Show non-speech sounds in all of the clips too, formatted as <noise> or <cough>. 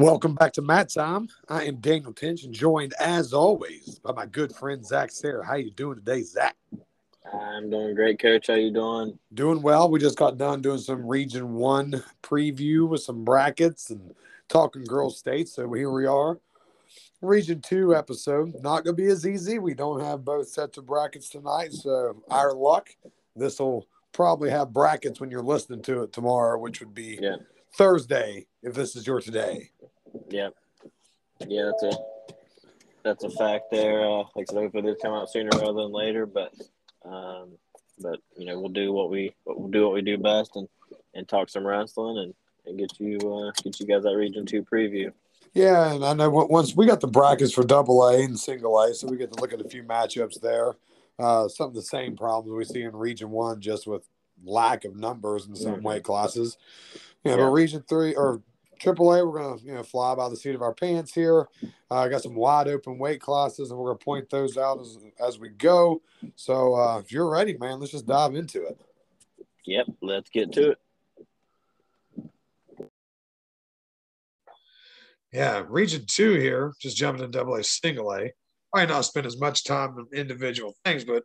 Welcome back to Matt Time. I am Daniel Tension, joined as always by my good friend Zach Sarah. How you doing today, Zach? I'm doing great, Coach. How you doing? Doing well. We just got done doing some Region One preview with some brackets and talking girls states. So here we are, Region Two episode. Not gonna be as easy. We don't have both sets of brackets tonight, so our luck. This will probably have brackets when you're listening to it tomorrow, which would be Yeah. Thursday if this is your today. Yeah. Yeah, that's a that's a fact there. Uh, like I said, hopefully this come out sooner rather than later. But um, but you know, we'll do what we we'll do what we do best and and talk some wrestling and and get you uh, get you guys that Region Two preview. Yeah, and I know once we got the brackets for double A and single A, so we get to look at a few matchups there. Uh, some of the same problems we see in Region One, just with lack of numbers in some Mhm. weight classes. Yeah, Yeah. but Region Three or Triple A, we're gonna you know fly by the seat of our pants here. I uh, got some wide open weight classes, and we're gonna point those out as as we go. So uh, if you're ready, man, let's just dive into it. Yep, let's get to it. Yeah, Region Two here, just jumping in Double A, Single A. Might not spend as much time on individual things, but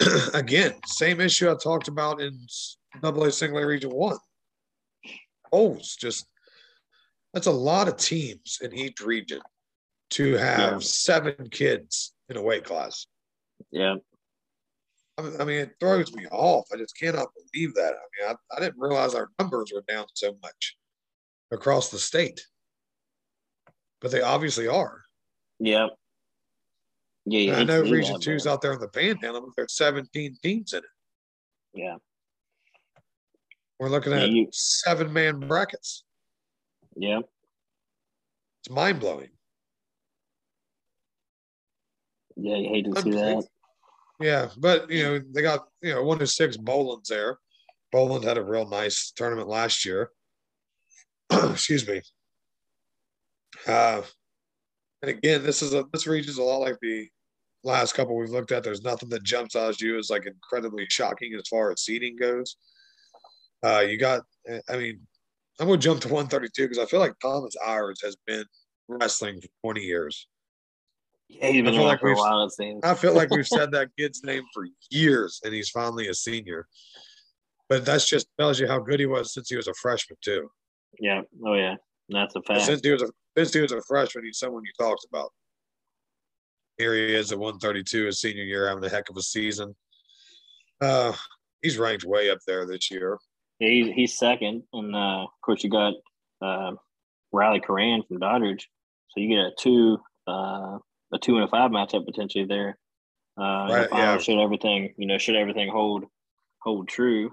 <clears throat> again, same issue I talked about in Double A, Single A Region One. Oh, it's just that's a lot of teams in each region to have Yeah. seven kids in a weight class. Yeah, I mean, it throws me off. I just cannot believe that. I mean, I, I didn't realize our numbers were down so much across the state, but they obviously are. yeah, yeah. I know Region Two's out there in the Panhandle, but there's 17 teams in it. Yeah, We're looking at you- seven man brackets. yeah, It's mind blowing. yeah. You hate to see that. Yeah, but you know they got you know one to six Boland's there. Boland had a real nice tournament last year. <clears throat> Excuse me. Uh, and again, this is a this region's a lot like the last couple we've looked at. There's nothing that jumps out at you as like incredibly shocking as far as seating goes. Uh, you got, I mean, I'm gonna jump to 132 because I feel like Thomas Ires has been wrestling for 20 years. Yeah, he's I been feel like for a we've- while. It seems. I feel like we've <laughs> said that kid's name for years, and he's finally a senior. But that's just tells you how good he was since he was a freshman too. Yeah. Oh yeah. That's a fact. Since he was a since he was a freshman, he's someone you talked about. Here he is at 132, his senior year, having a heck of a season. Uh, he's ranked way up there this year. Yeah, he's he's second, and uh, of course you got uh, Riley Coran from Doddridge, so you get a two uh, a two and a five matchup potentially there. Uh, in the yeah. Should everything you know? Should everything hold hold true?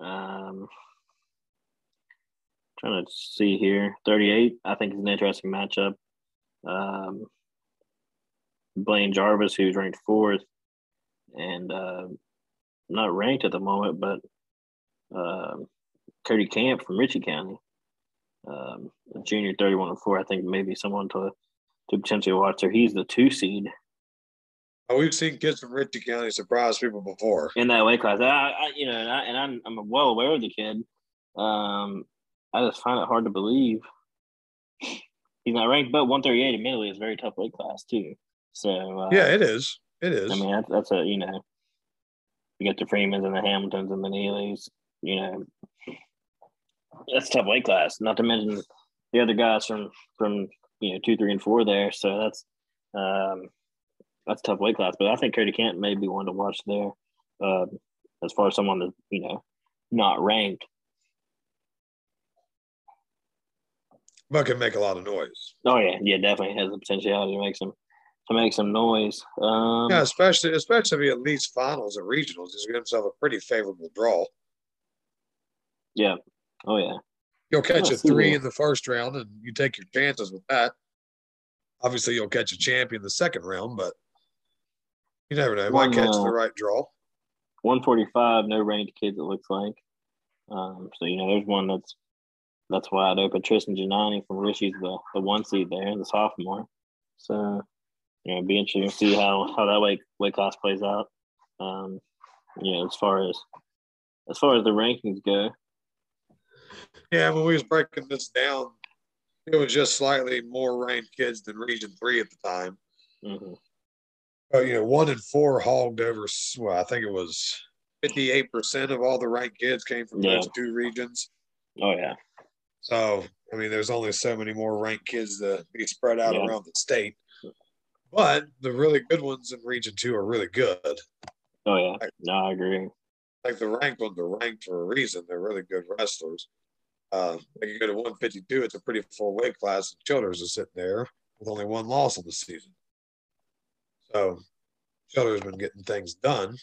Um, trying to see here, thirty eight. I think is an interesting matchup. Um, Blaine Jarvis, who's ranked fourth, and uh, not ranked at the moment, but um, Cody Camp from Ritchie County, um, junior 31 and 4. I think maybe someone to to potentially watch there. He's the two seed Oh, we've seen kids from Ritchie County surprise people before. in that weight class. I, I you know, and, I, and I'm I'm well aware of the kid. Um, I just find it hard to believe he's not ranked, but 138 admittedly is a very tough weight class too. So uh, Yeah, it is. It is. I mean, that's, that's a, you know, you get the Freemans and the Hamiltons and the Neelys, you know, that's a tough weight class, not to mention the other guys from, from, you know, two, three, and four there. So that's, um, that's a tough weight class. But I think Cody Kent may be one to watch there um, as far as someone that, you know, not ranked. but can make a lot of noise. Oh, yeah. Yeah, definitely has the potentiality to make some, to make some noise. Um, Yeah, especially especially if he at least finals and regionals, he's got himself a pretty favorable draw. Yeah. Oh, yeah. You'll catch Yeah, a three that. in the first round, and you take your chances with that. Obviously, you'll catch a champion in the second round, but you never know. Might catch uh, the right draw. 145, no ranked kids, it looks like. Um, so, you know, there's one that's that's wide open. Tristan Giannani from Ritchie's the, the one seed there, the sophomore. So, you know, it'd be interesting to see how, how that weight, weight class plays out. Um, you know, as far as as far as the rankings go. Yeah, when we was breaking this down it was just slightly more ranked kids than Region Three at the time. hmm But you know, one and four hogged over. Well, I think it was fifty-eight percent of all the ranked kids came from Yeah. those two regions. Oh yeah. So I mean, there's only so many more ranked kids to be spread out Yeah. around the state. But the really good ones in Region Two are really good. Oh yeah. No, I agree. Like the ranked ones are ranked for a reason. They're really good wrestlers. Uh, like you go to 152, it's a pretty full weight class. Childers is sitting there with only one loss on the season. So Childers been getting things done.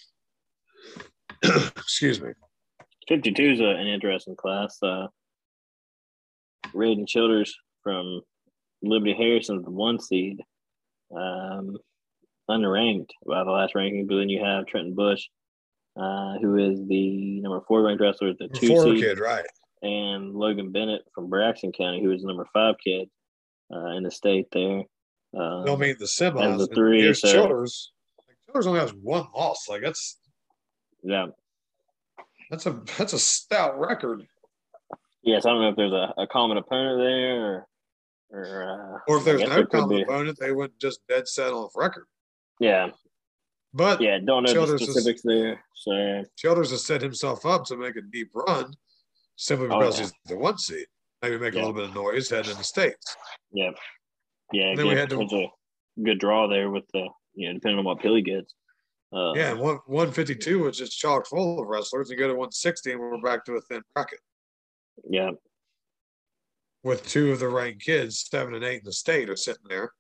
<clears throat> Excuse me. 52 is an interesting class. Uh, Raiden Childers from Liberty Harrison's the one seed, um, underranked by the last ranking. But then you have Trenton Bush, uh, who is the number four ranked wrestler, at the two Four seed, kid, right? And Logan Bennett from Braxton County, who is the number five kid uh, in the state there. Um, They'll meet the semis. the three, Here's so- Childers. Like, Childers only has one loss. Like that's yeah. that's a that's a stout record. Yes, I don't know if there's a, a common opponent there or, or, uh, Or if there's no there common opponent, they went just dead set off record. Yeah, But yeah, don't know Childers the specifics there. So Childers has set himself up to make a deep run simply Oh, because yeah. he's the one seed. Maybe make Yeah. a little bit of noise heading in the states. yeah, yeah, Then we good, had to- potential good draw there with the you know depending on what pill he gets. Uh, Yeah, one one fifty two was just chock full of wrestlers. You go to one sixty, and we're back to a thin bracket yeah, with two of the ranked kids, seven and eight in the state, are sitting there,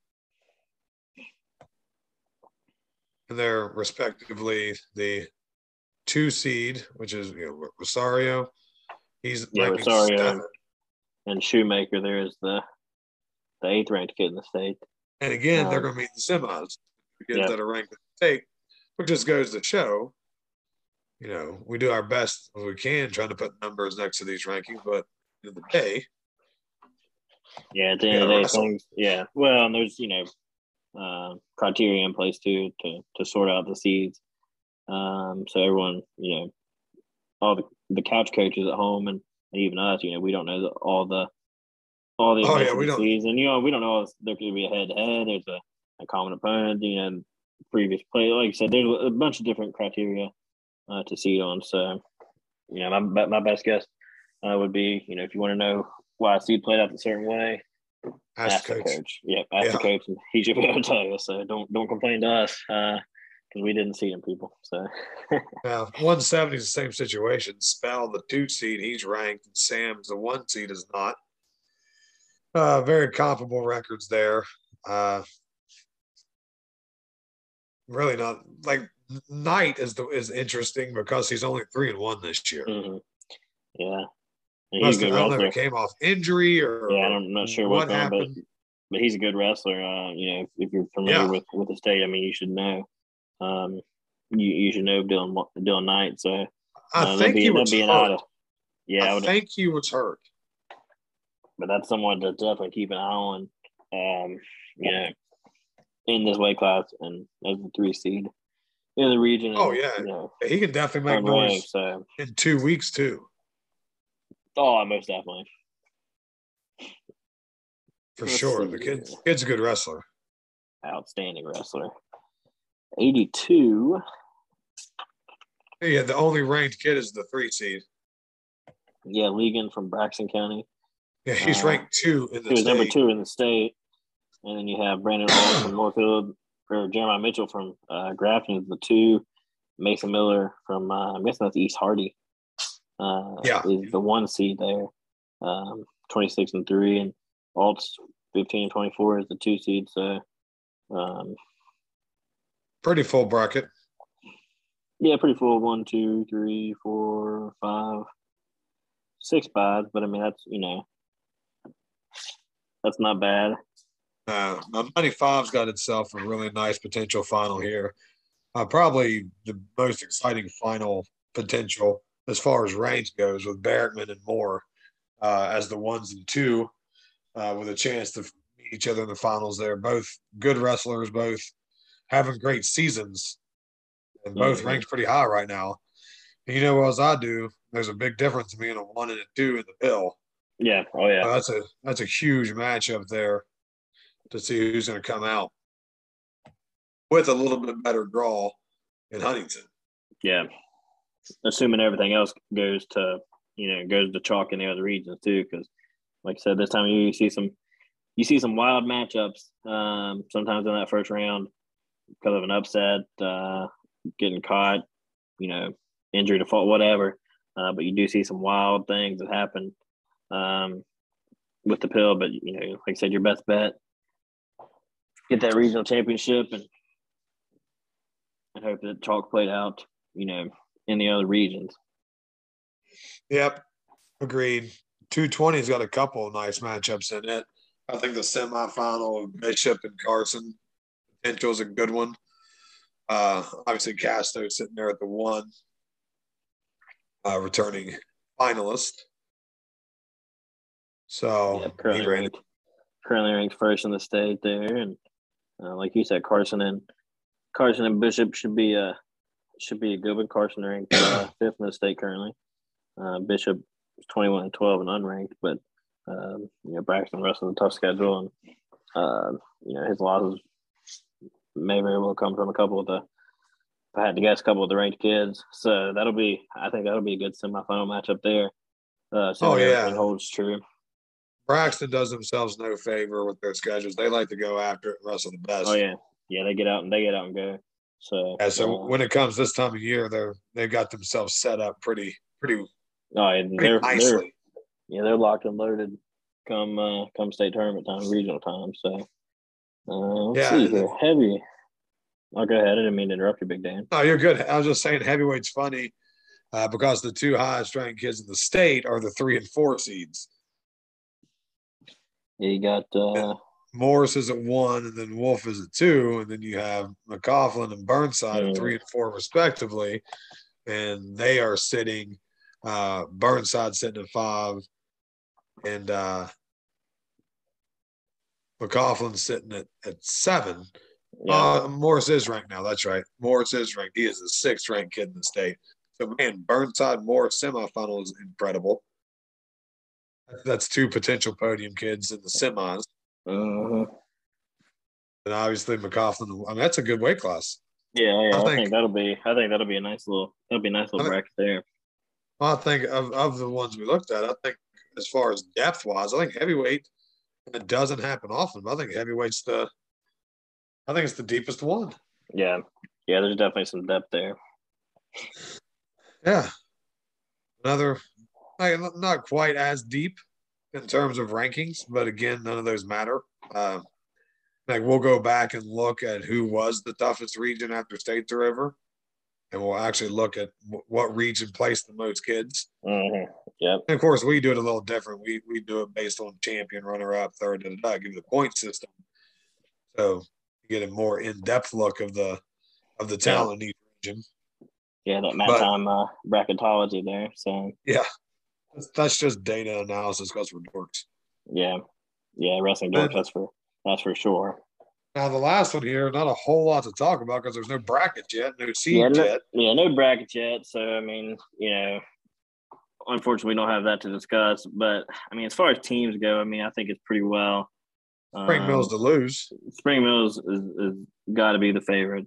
and they're respectively the two seed, which is you know, Rosario. He's Yeah, ranking Rosario. and Shoemaker there is the the eighth ranked kid in the state. And again, they're Um, going to meet the semis, the kids yeah. that are ranked in the state, which just goes to show, you know, we do our best as we can trying to put numbers next to these rankings, but at the end of the day, Yeah, at the end Yeah, of the day, things. Yeah, well, and there's you know uh, criteria in place too to to sort out the seeds. Um, so everyone, you know, all the the couch coaches at home and even us, you know, we don't know the, all the all the Oh, yeah, we don't- seeds, and you know, we don't know if there could be a head to head. There's a, a common opponent, you know, previous play. Like I said, there's a bunch of different criteria uh, to seed on. So, you know, my my best guess uh, would be, you know, if you want to know why a seed played out a certain way, ask ask the coach. coach. Yep, ask the coach, and he should be able to tell you. So don't don't complain to us because we didn't see them, people. So <laughs> Now, 170 is the same situation. Spell, the two seed, he's ranked, and Sam's the one seed is not. Uh, very comparable records there. Uh, really not like Knight is the is interesting because he's only three and one this year. mhm. yeah, he's Must a have, good I don't know if wrestler. it came off injury or Yeah, I'm not sure what what's going but happened. but he's a good wrestler. Uh, you know, if, if you're familiar Yeah. with with the state, I mean, you should know. Um, you you should know Dylan Dylan Knight. So I uh, that'd think be- he was be hurt. odd- Yeah, I I think he was hurt. but that's someone to definitely keep an eye on. Um, you know, in this weight class and as the three seed in the region. Oh, and, yeah. you know, He can definitely make noise So, in two weeks too, oh, most definitely. for Let's sure. see The kid, kid's a good wrestler. Outstanding wrestler. 82. Yeah, the only ranked kid is the three seed. Yeah, Legan from Braxton County. Yeah, he's Uh, ranked two in the He was number two in the state. And then you have Brandon from Northfield, or Jeremiah Mitchell from uh, Grafton is the two. Mason Miller from, uh, I'm guessing that's East Hardy. Uh, Yeah. Is the one seed there. Um, 26 and three. And Alt's 15 and 24 is the two seed. So, um, Pretty full bracket. Yeah, pretty full. One, two, three, four, five, six buys. But I mean, that's you know, that's not bad. Uh, now 95's got itself a really nice potential final here. Uh, probably the most exciting final potential as far as range goes with Barrickman and Moore uh, as the ones and two uh, with a chance to meet each other in the finals. They're both good wrestlers, both having great seasons, and both Mhm. ranked pretty high right now. And you know, as I do, there's a big difference between a one and a two in the pill. Yeah. Oh yeah. Uh, that's a that's a huge matchup there to see who's going to come out with a little bit better draw in Huntington. Yeah. Assuming everything else goes to you know goes to chalk in the other regions too, because like I said, this time of year you see some you see some wild matchups. Um, sometimes in that first round because of an upset, uh, getting caught, you know, injury to fault, whatever. Uh, but you do see some wild things that happen um, with the pill. But you know, like I said, your best bet get that regional championship and and hope that chalk played out. You know, in the other regions. Yep, agreed. 220's got a couple nice matchups in it. I think the semifinal of Bishop and Carson potential is a good one. Uh, obviously, Castro sitting there at the one, uh, returning finalist. So yeah, currently, ranked, currently ranked first in the state there, and uh, like you said, Carson and Carson and Bishop should be a should be a good one. Carson ranked uh, <clears throat> fifth in the state currently. Uh, Bishop is twenty one and twelve and unranked, but um, you know Braxton wrestled a tough schedule, and uh, you know his losses may very well come from a couple of the. If I had to guess, a couple of the ranked kids. So that'll be, I think that'll be a good semifinal matchup there. Uh, oh yeah, holds true. Braxton does themselves no favor with their schedules. They like to go after it and wrestle the best. Oh yeah, yeah, they get out and they get out and go. So yeah, so uh, when it comes this time of year, they're they've got themselves set up pretty pretty. Oh, and pretty they're, nicely. They're, yeah, they're locked and loaded come uh, come state tournament time, regional time. So uh, let's yeah, see here. Heavy. I'll go ahead. I didn't mean to interrupt you, Big Dan. No, you're good. I was just saying heavyweight's funny uh, because the two highest ranked kids in the state are the three and four seeds. Yeah, you got uh, Morris is at one, and then Wolf is at two, and then you have McCaughlin and Burnside at three and four respectively, and they are sitting. Uh, Burnside sitting at five, and uh, McCaughlin's sitting at, at seven. Yeah. Uh, Morris is ranked now. That's right. Morris is ranked. He is the sixth ranked kid in the state. So, man, Burnside Morris semifinal is incredible. That's two potential podium kids in the semis. Uh-huh. And obviously McCaughlin. I mean, that's a good weight class. Yeah, yeah. I, I think, think, that'll be. I think that'll be a nice little. That'll be a nice little think, bracket there. Well, I think of, of the ones we looked at, I think as far as depth wise, I think heavyweight it doesn't happen often. But I think heavyweight's the. I think it's the deepest one. Yeah, yeah. There's definitely some depth there. Yeah. Another, not quite as deep in terms of rankings, but again, none of those matter. Uh, like we'll go back and look at who was the toughest region after states are over, and we'll actually look at w- what region placed the most kids. Mm-hmm. Yep. And of course, we do it a little different. We we do it based on champion, runner up, third, and da, give you the point system, so you get a more in depth look of the of the talent yeah. in each region. Yeah, that match time uh, bracketology there. So yeah, that's just data analysis because we're dorks. Yeah, yeah, wrestling dorks. That's for that's for sure. Now the last one here, not a whole lot to talk about because there's no brackets yet, no seed yeah, no, yet. Yeah, no brackets yet. So I mean, you know, unfortunately, we don't have that to discuss. But I mean, as far as teams go, I mean, I think it's pretty well. Spring um, Mills to lose. Spring Mills is, is got to be the favorite.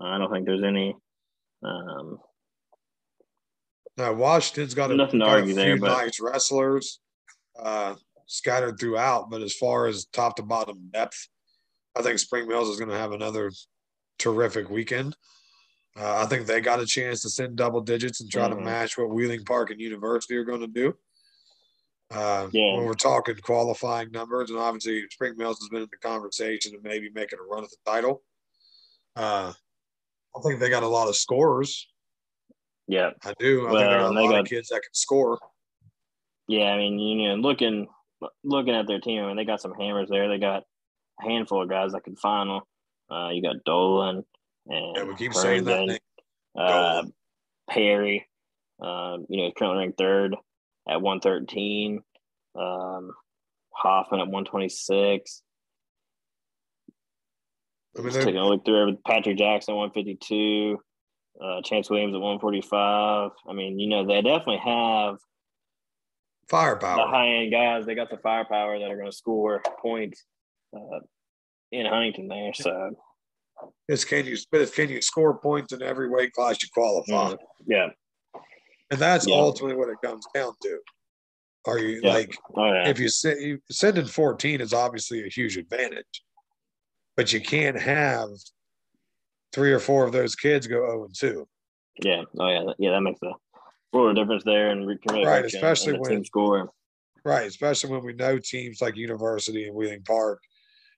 Uh, I don't think there's any um, now Washington's got a, got a few there, nice wrestlers uh, scattered throughout, but as far as top to bottom depth, I think Spring Mills is going to have another terrific weekend. Uh, I think they got a chance to send double digits and try mm-hmm. to match what Wheeling Park and University are going to do. Uh, yeah. When we're talking qualifying numbers, and obviously Spring Mills has been in the conversation of maybe making a run at the title. Uh, I think they got a lot of scorers yeah, I do. I well, think they got a lot got, of kids that can score. Yeah, I mean, you know, looking looking at their team, I mean, they got some hammers there. They got a handful of guys that can final. Uh, you got Dolan and yeah, we keep saying that name. Uh, Perry, uh, you know, currently ranked third at 113. Um, Hoffman at 126. I mean, taking a look through Patrick Jackson 152 uh, Chance Williams at 145. I mean, you know, they definitely have firepower. The high end guys, they got the firepower that are going to score points uh, in Huntington there. So it's can you but it's can you score points in every weight class you qualify? mm, yeah, And that's Yeah. ultimately what it comes down to. Are you Yeah. like oh yeah, if you send you sending 14 is obviously a huge advantage, but you can't have three or four of those kids go 0 and 2. yeah, oh yeah, yeah. That makes a world of difference there, and we can really Right, hurt you in- especially the when- score. Right, especially when we know teams like University and Wheeling Park,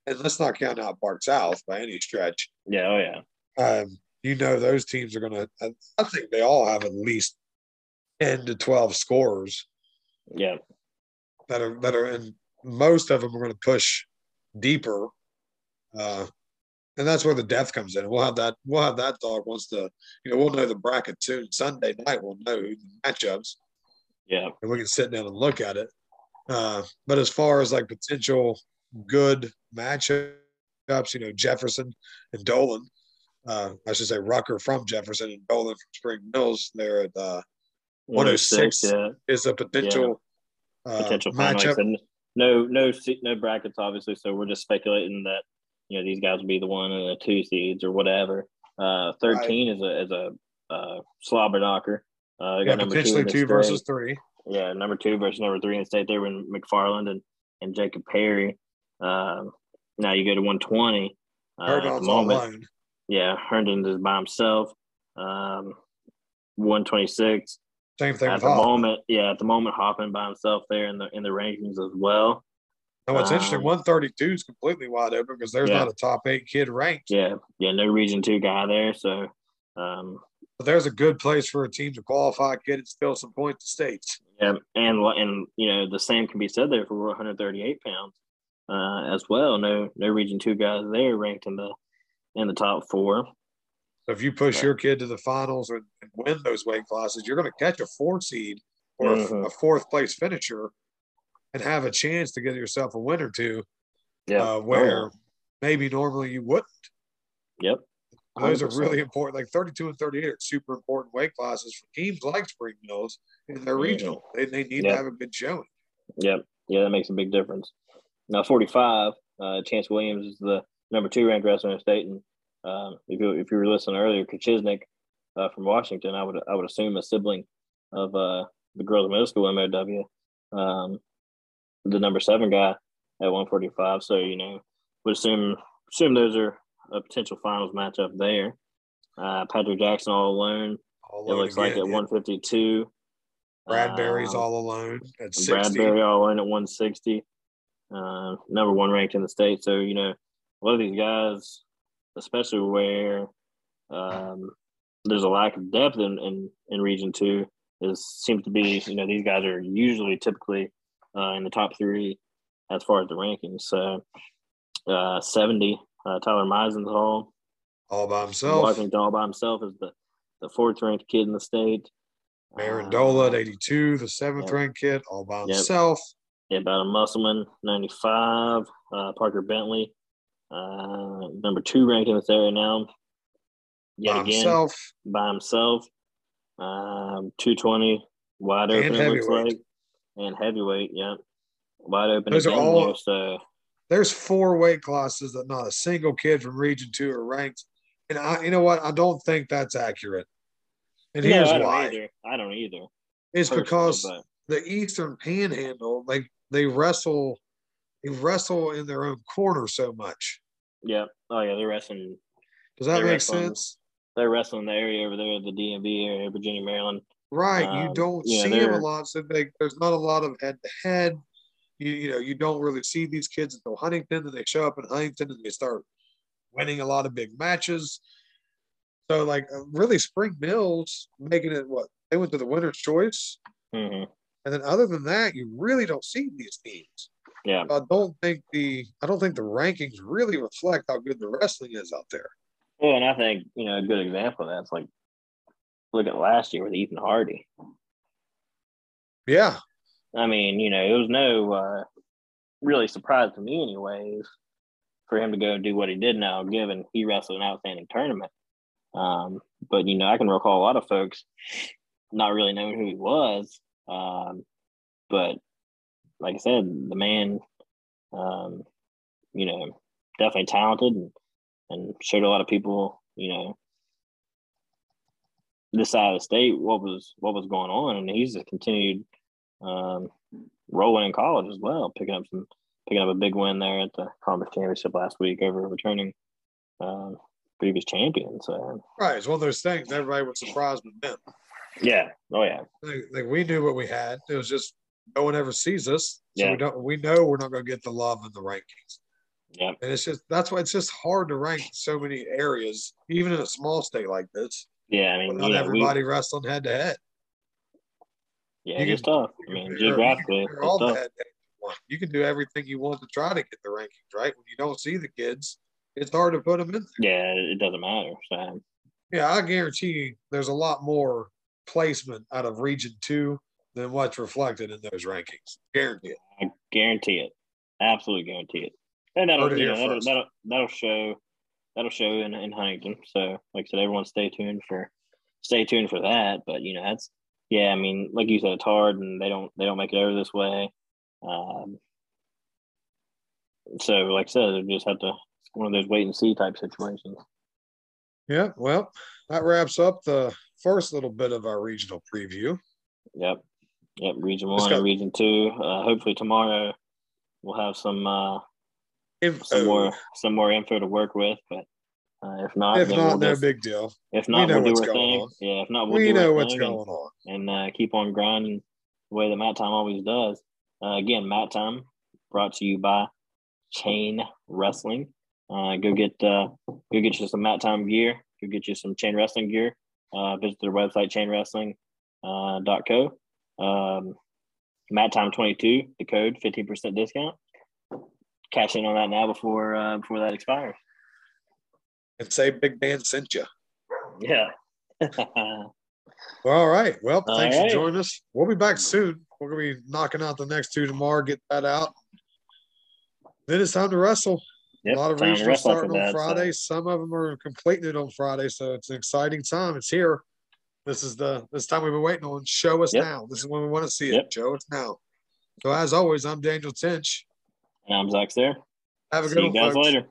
and let's not count out Park South by any stretch. Yeah, oh yeah, Um, you know those teams are going to. I think they all have at least ten to twelve scorers yeah, that are that are, and most of them are going to push deeper. Uh, and that's where the depth comes in. We'll have that. We'll have that talk once the you know we'll know the bracket soon. Sunday night we'll know the matchups. yeah, and we can sit down and look at it. Uh, but as far as like potential good matchups, you know, Jefferson and Dolan, uh, I should say Rucker from Jefferson and Dolan from Spring Mills, there at uh, 106. Yeah, is a potential uh, potential. Matchup. said, no, no, no brackets, obviously. So we're just speculating that you know these guys will be the one and the two seeds or whatever. Uh, thirteen is a is a uh, slobber knocker. Uh, Yeah, number two, potentially in two versus three. yeah, number two versus number three in the state. They were in McFarland and and Jacob Perry. Um, now you go to one twenty. Uh, at the Herndon's moment, alone. yeah, Herndon is by himself. Um, one twenty six. Same thing At with the Hoffman. moment, yeah, at the moment, Hoffman by himself there in the in the rankings as well. And what's interesting, um, 132 is completely wide open because there's Yeah. not a top eight kid ranked. Yeah, yeah, no Region Two guy there, so um, But there's a good place for a team to qualify, get and steal some points to states. yeah, and and you know the same can be said there for 138 pounds uh, as well. No, no Region Two guys there ranked in the in the top four. So if you push your kid to the finals and, and win those weight classes, you're going to catch a four seed or a- Mhm. a, fourth place finisher and have a chance to get yourself a win or two Yeah, uh, where maybe normally you wouldn't. Yep. Those are really important. Like 32 and 38 are super important weight classes for teams like Spring Mills in their Mhm. regional. They, they need Yep. to have a good showing. Yep. Yeah, that makes a big difference. Now, 45, uh, Chance Williams is the number two ranked wrestler in the state. And um, if, you, if you were listening earlier, Kachiznik uh, from Washington, I would I would assume a sibling of uh, the girls' middle school MOW, um, the number seven guy at 145. So, you know, would assume assume those are a potential finals matchup there. Uh, Patrick Jackson all alone. All It alone looks like at yeah. 152. Bradbury's Um, all alone at 60. Bradbury all in at 160, uh, number one ranked in the state. So, you know, a lot of these guys, especially where um, there's a lack of depth in, in, in Region 2, is seems to be, you know, these guys are usually typically uh, in the top three as far as the rankings. So, uh, 70, uh, Tyler Meisenthal, all by himself. Washington all by himself is the, the fourth ranked kid in the state. Aaron Uh, at 82, the seventh Yep. ranked kid, all by Yep. himself. Yeah, about a Musselman, 95. Uh, Parker Bentley, uh, number two ranked in this area now. Yet by again, himself. by himself. Um, 220, wide And open, looks like. And heavyweight, yeah. Wide open Those are all- there, so, There's four weight classes that not a single kid from Region Two are ranked. And I, you know what? I don't think that's accurate. And no, here's I why: either. I don't either. it's because but- the Eastern Panhandle, like they wrestle, they wrestle in their own corner so much. yeah. Oh, yeah, they're wrestling. Does that make sense? They're wrestling the area over there, the DMV area, Virginia, Maryland. Right. you Um, don't yeah, see them a lot. So they, there's not a lot of head to head. You you know you don't really see these kids until Huntington, and they show up in Huntington and they start winning a lot of big matches. So like uh, really, Spring Mills making it what they went to the winner's choice, hmm and then other than that, you really don't see these teams. Yeah. I don't think the I don't think the rankings really reflect how good the wrestling is out there. Well, and I think, you know, a good example of that's like look at last year with Ethan Hardy. Yeah, I mean, you know, it was no uh, really surprise to me, anyways, for him to go and do what he did now, given he wrestled an outstanding tournament. Um, but, you know, I can recall a lot of folks not really knowing who he was. Um, but like I said, the man, um, you know, definitely talented and, and showed a lot of people, you know, this side of the state what was what was going on, and he's continued um, rolling in college as well, picking up some picking up a big win there at the conference championship last week over returning um, previous champion. So right, it's one of those things. Everybody was surprised with them. Yeah. Oh yeah. Like, like, we knew what we had. It was just no one ever sees us, so Yeah. we don't. We know we're not going to get the love in the rankings. Yeah. And it's just that's why it's just hard to rank so many areas, even in a small state like this. Yeah. I mean, Not you know, we, everybody wrestling head to head. yeah, you it's can- tough. I mean, geographically, you can all it's tough. head-to-head you want. You can do everything you want to try to get the rankings right. When you don't see the kids, it's hard to put them in. There. Yeah, it doesn't matter. So Yeah, I guarantee you, there's a lot more placement out of Region Two than what's reflected in those rankings. Guarantee it. I guarantee it. Absolutely guarantee it. And that'll you know, that'll, that'll that'll show that'll show in, in Huntington. So like I said, everyone stay tuned for stay tuned for that. But you know, that's yeah, I mean, like you said, it's hard and they don't they don't make it over this way. Um so like I said, they just have to it's one of those wait and see type situations. Yeah, well, that wraps up the first little bit of our regional preview. Yep. Yep. Region one go. and region two. Uh hopefully tomorrow we'll have some uh Info. some more some more info to work with, but uh, if not, if not, we'll no just, big deal. if we not, know we'll do what's our going thing. on. Yeah, if not, we'll we do know what's going on. and, and uh, keep on grinding the way that Matt Time always does. Uh, again, Matt Time brought to you by Chain Wrestling. Uh, go get uh, go get you some Matt Time gear. Go get you some Chain Wrestling gear. Uh, visit their website chainwrestling uh, dot co. Um, Matt Time twenty two, the code fifteen percent discount. Cash in on that now before uh, before that expires. And say Big Dan sent you. Yeah. well, <laughs> All right. Well, All thanks right. for joining us. We'll be back soon. We're gonna be knocking out the next two tomorrow. Get that out. Then it's time to wrestle. Yep, a lot of regionals starting on that, so- Friday. Some of them are completing it on Friday, so it's an exciting time. It's here. This is the this time we've been waiting on. Show us Yep. now. This is when we want to see it. Show us now. So as always, I'm Daniel Tinch. And I'm Zach there. Have a See good you one, guys folks. later.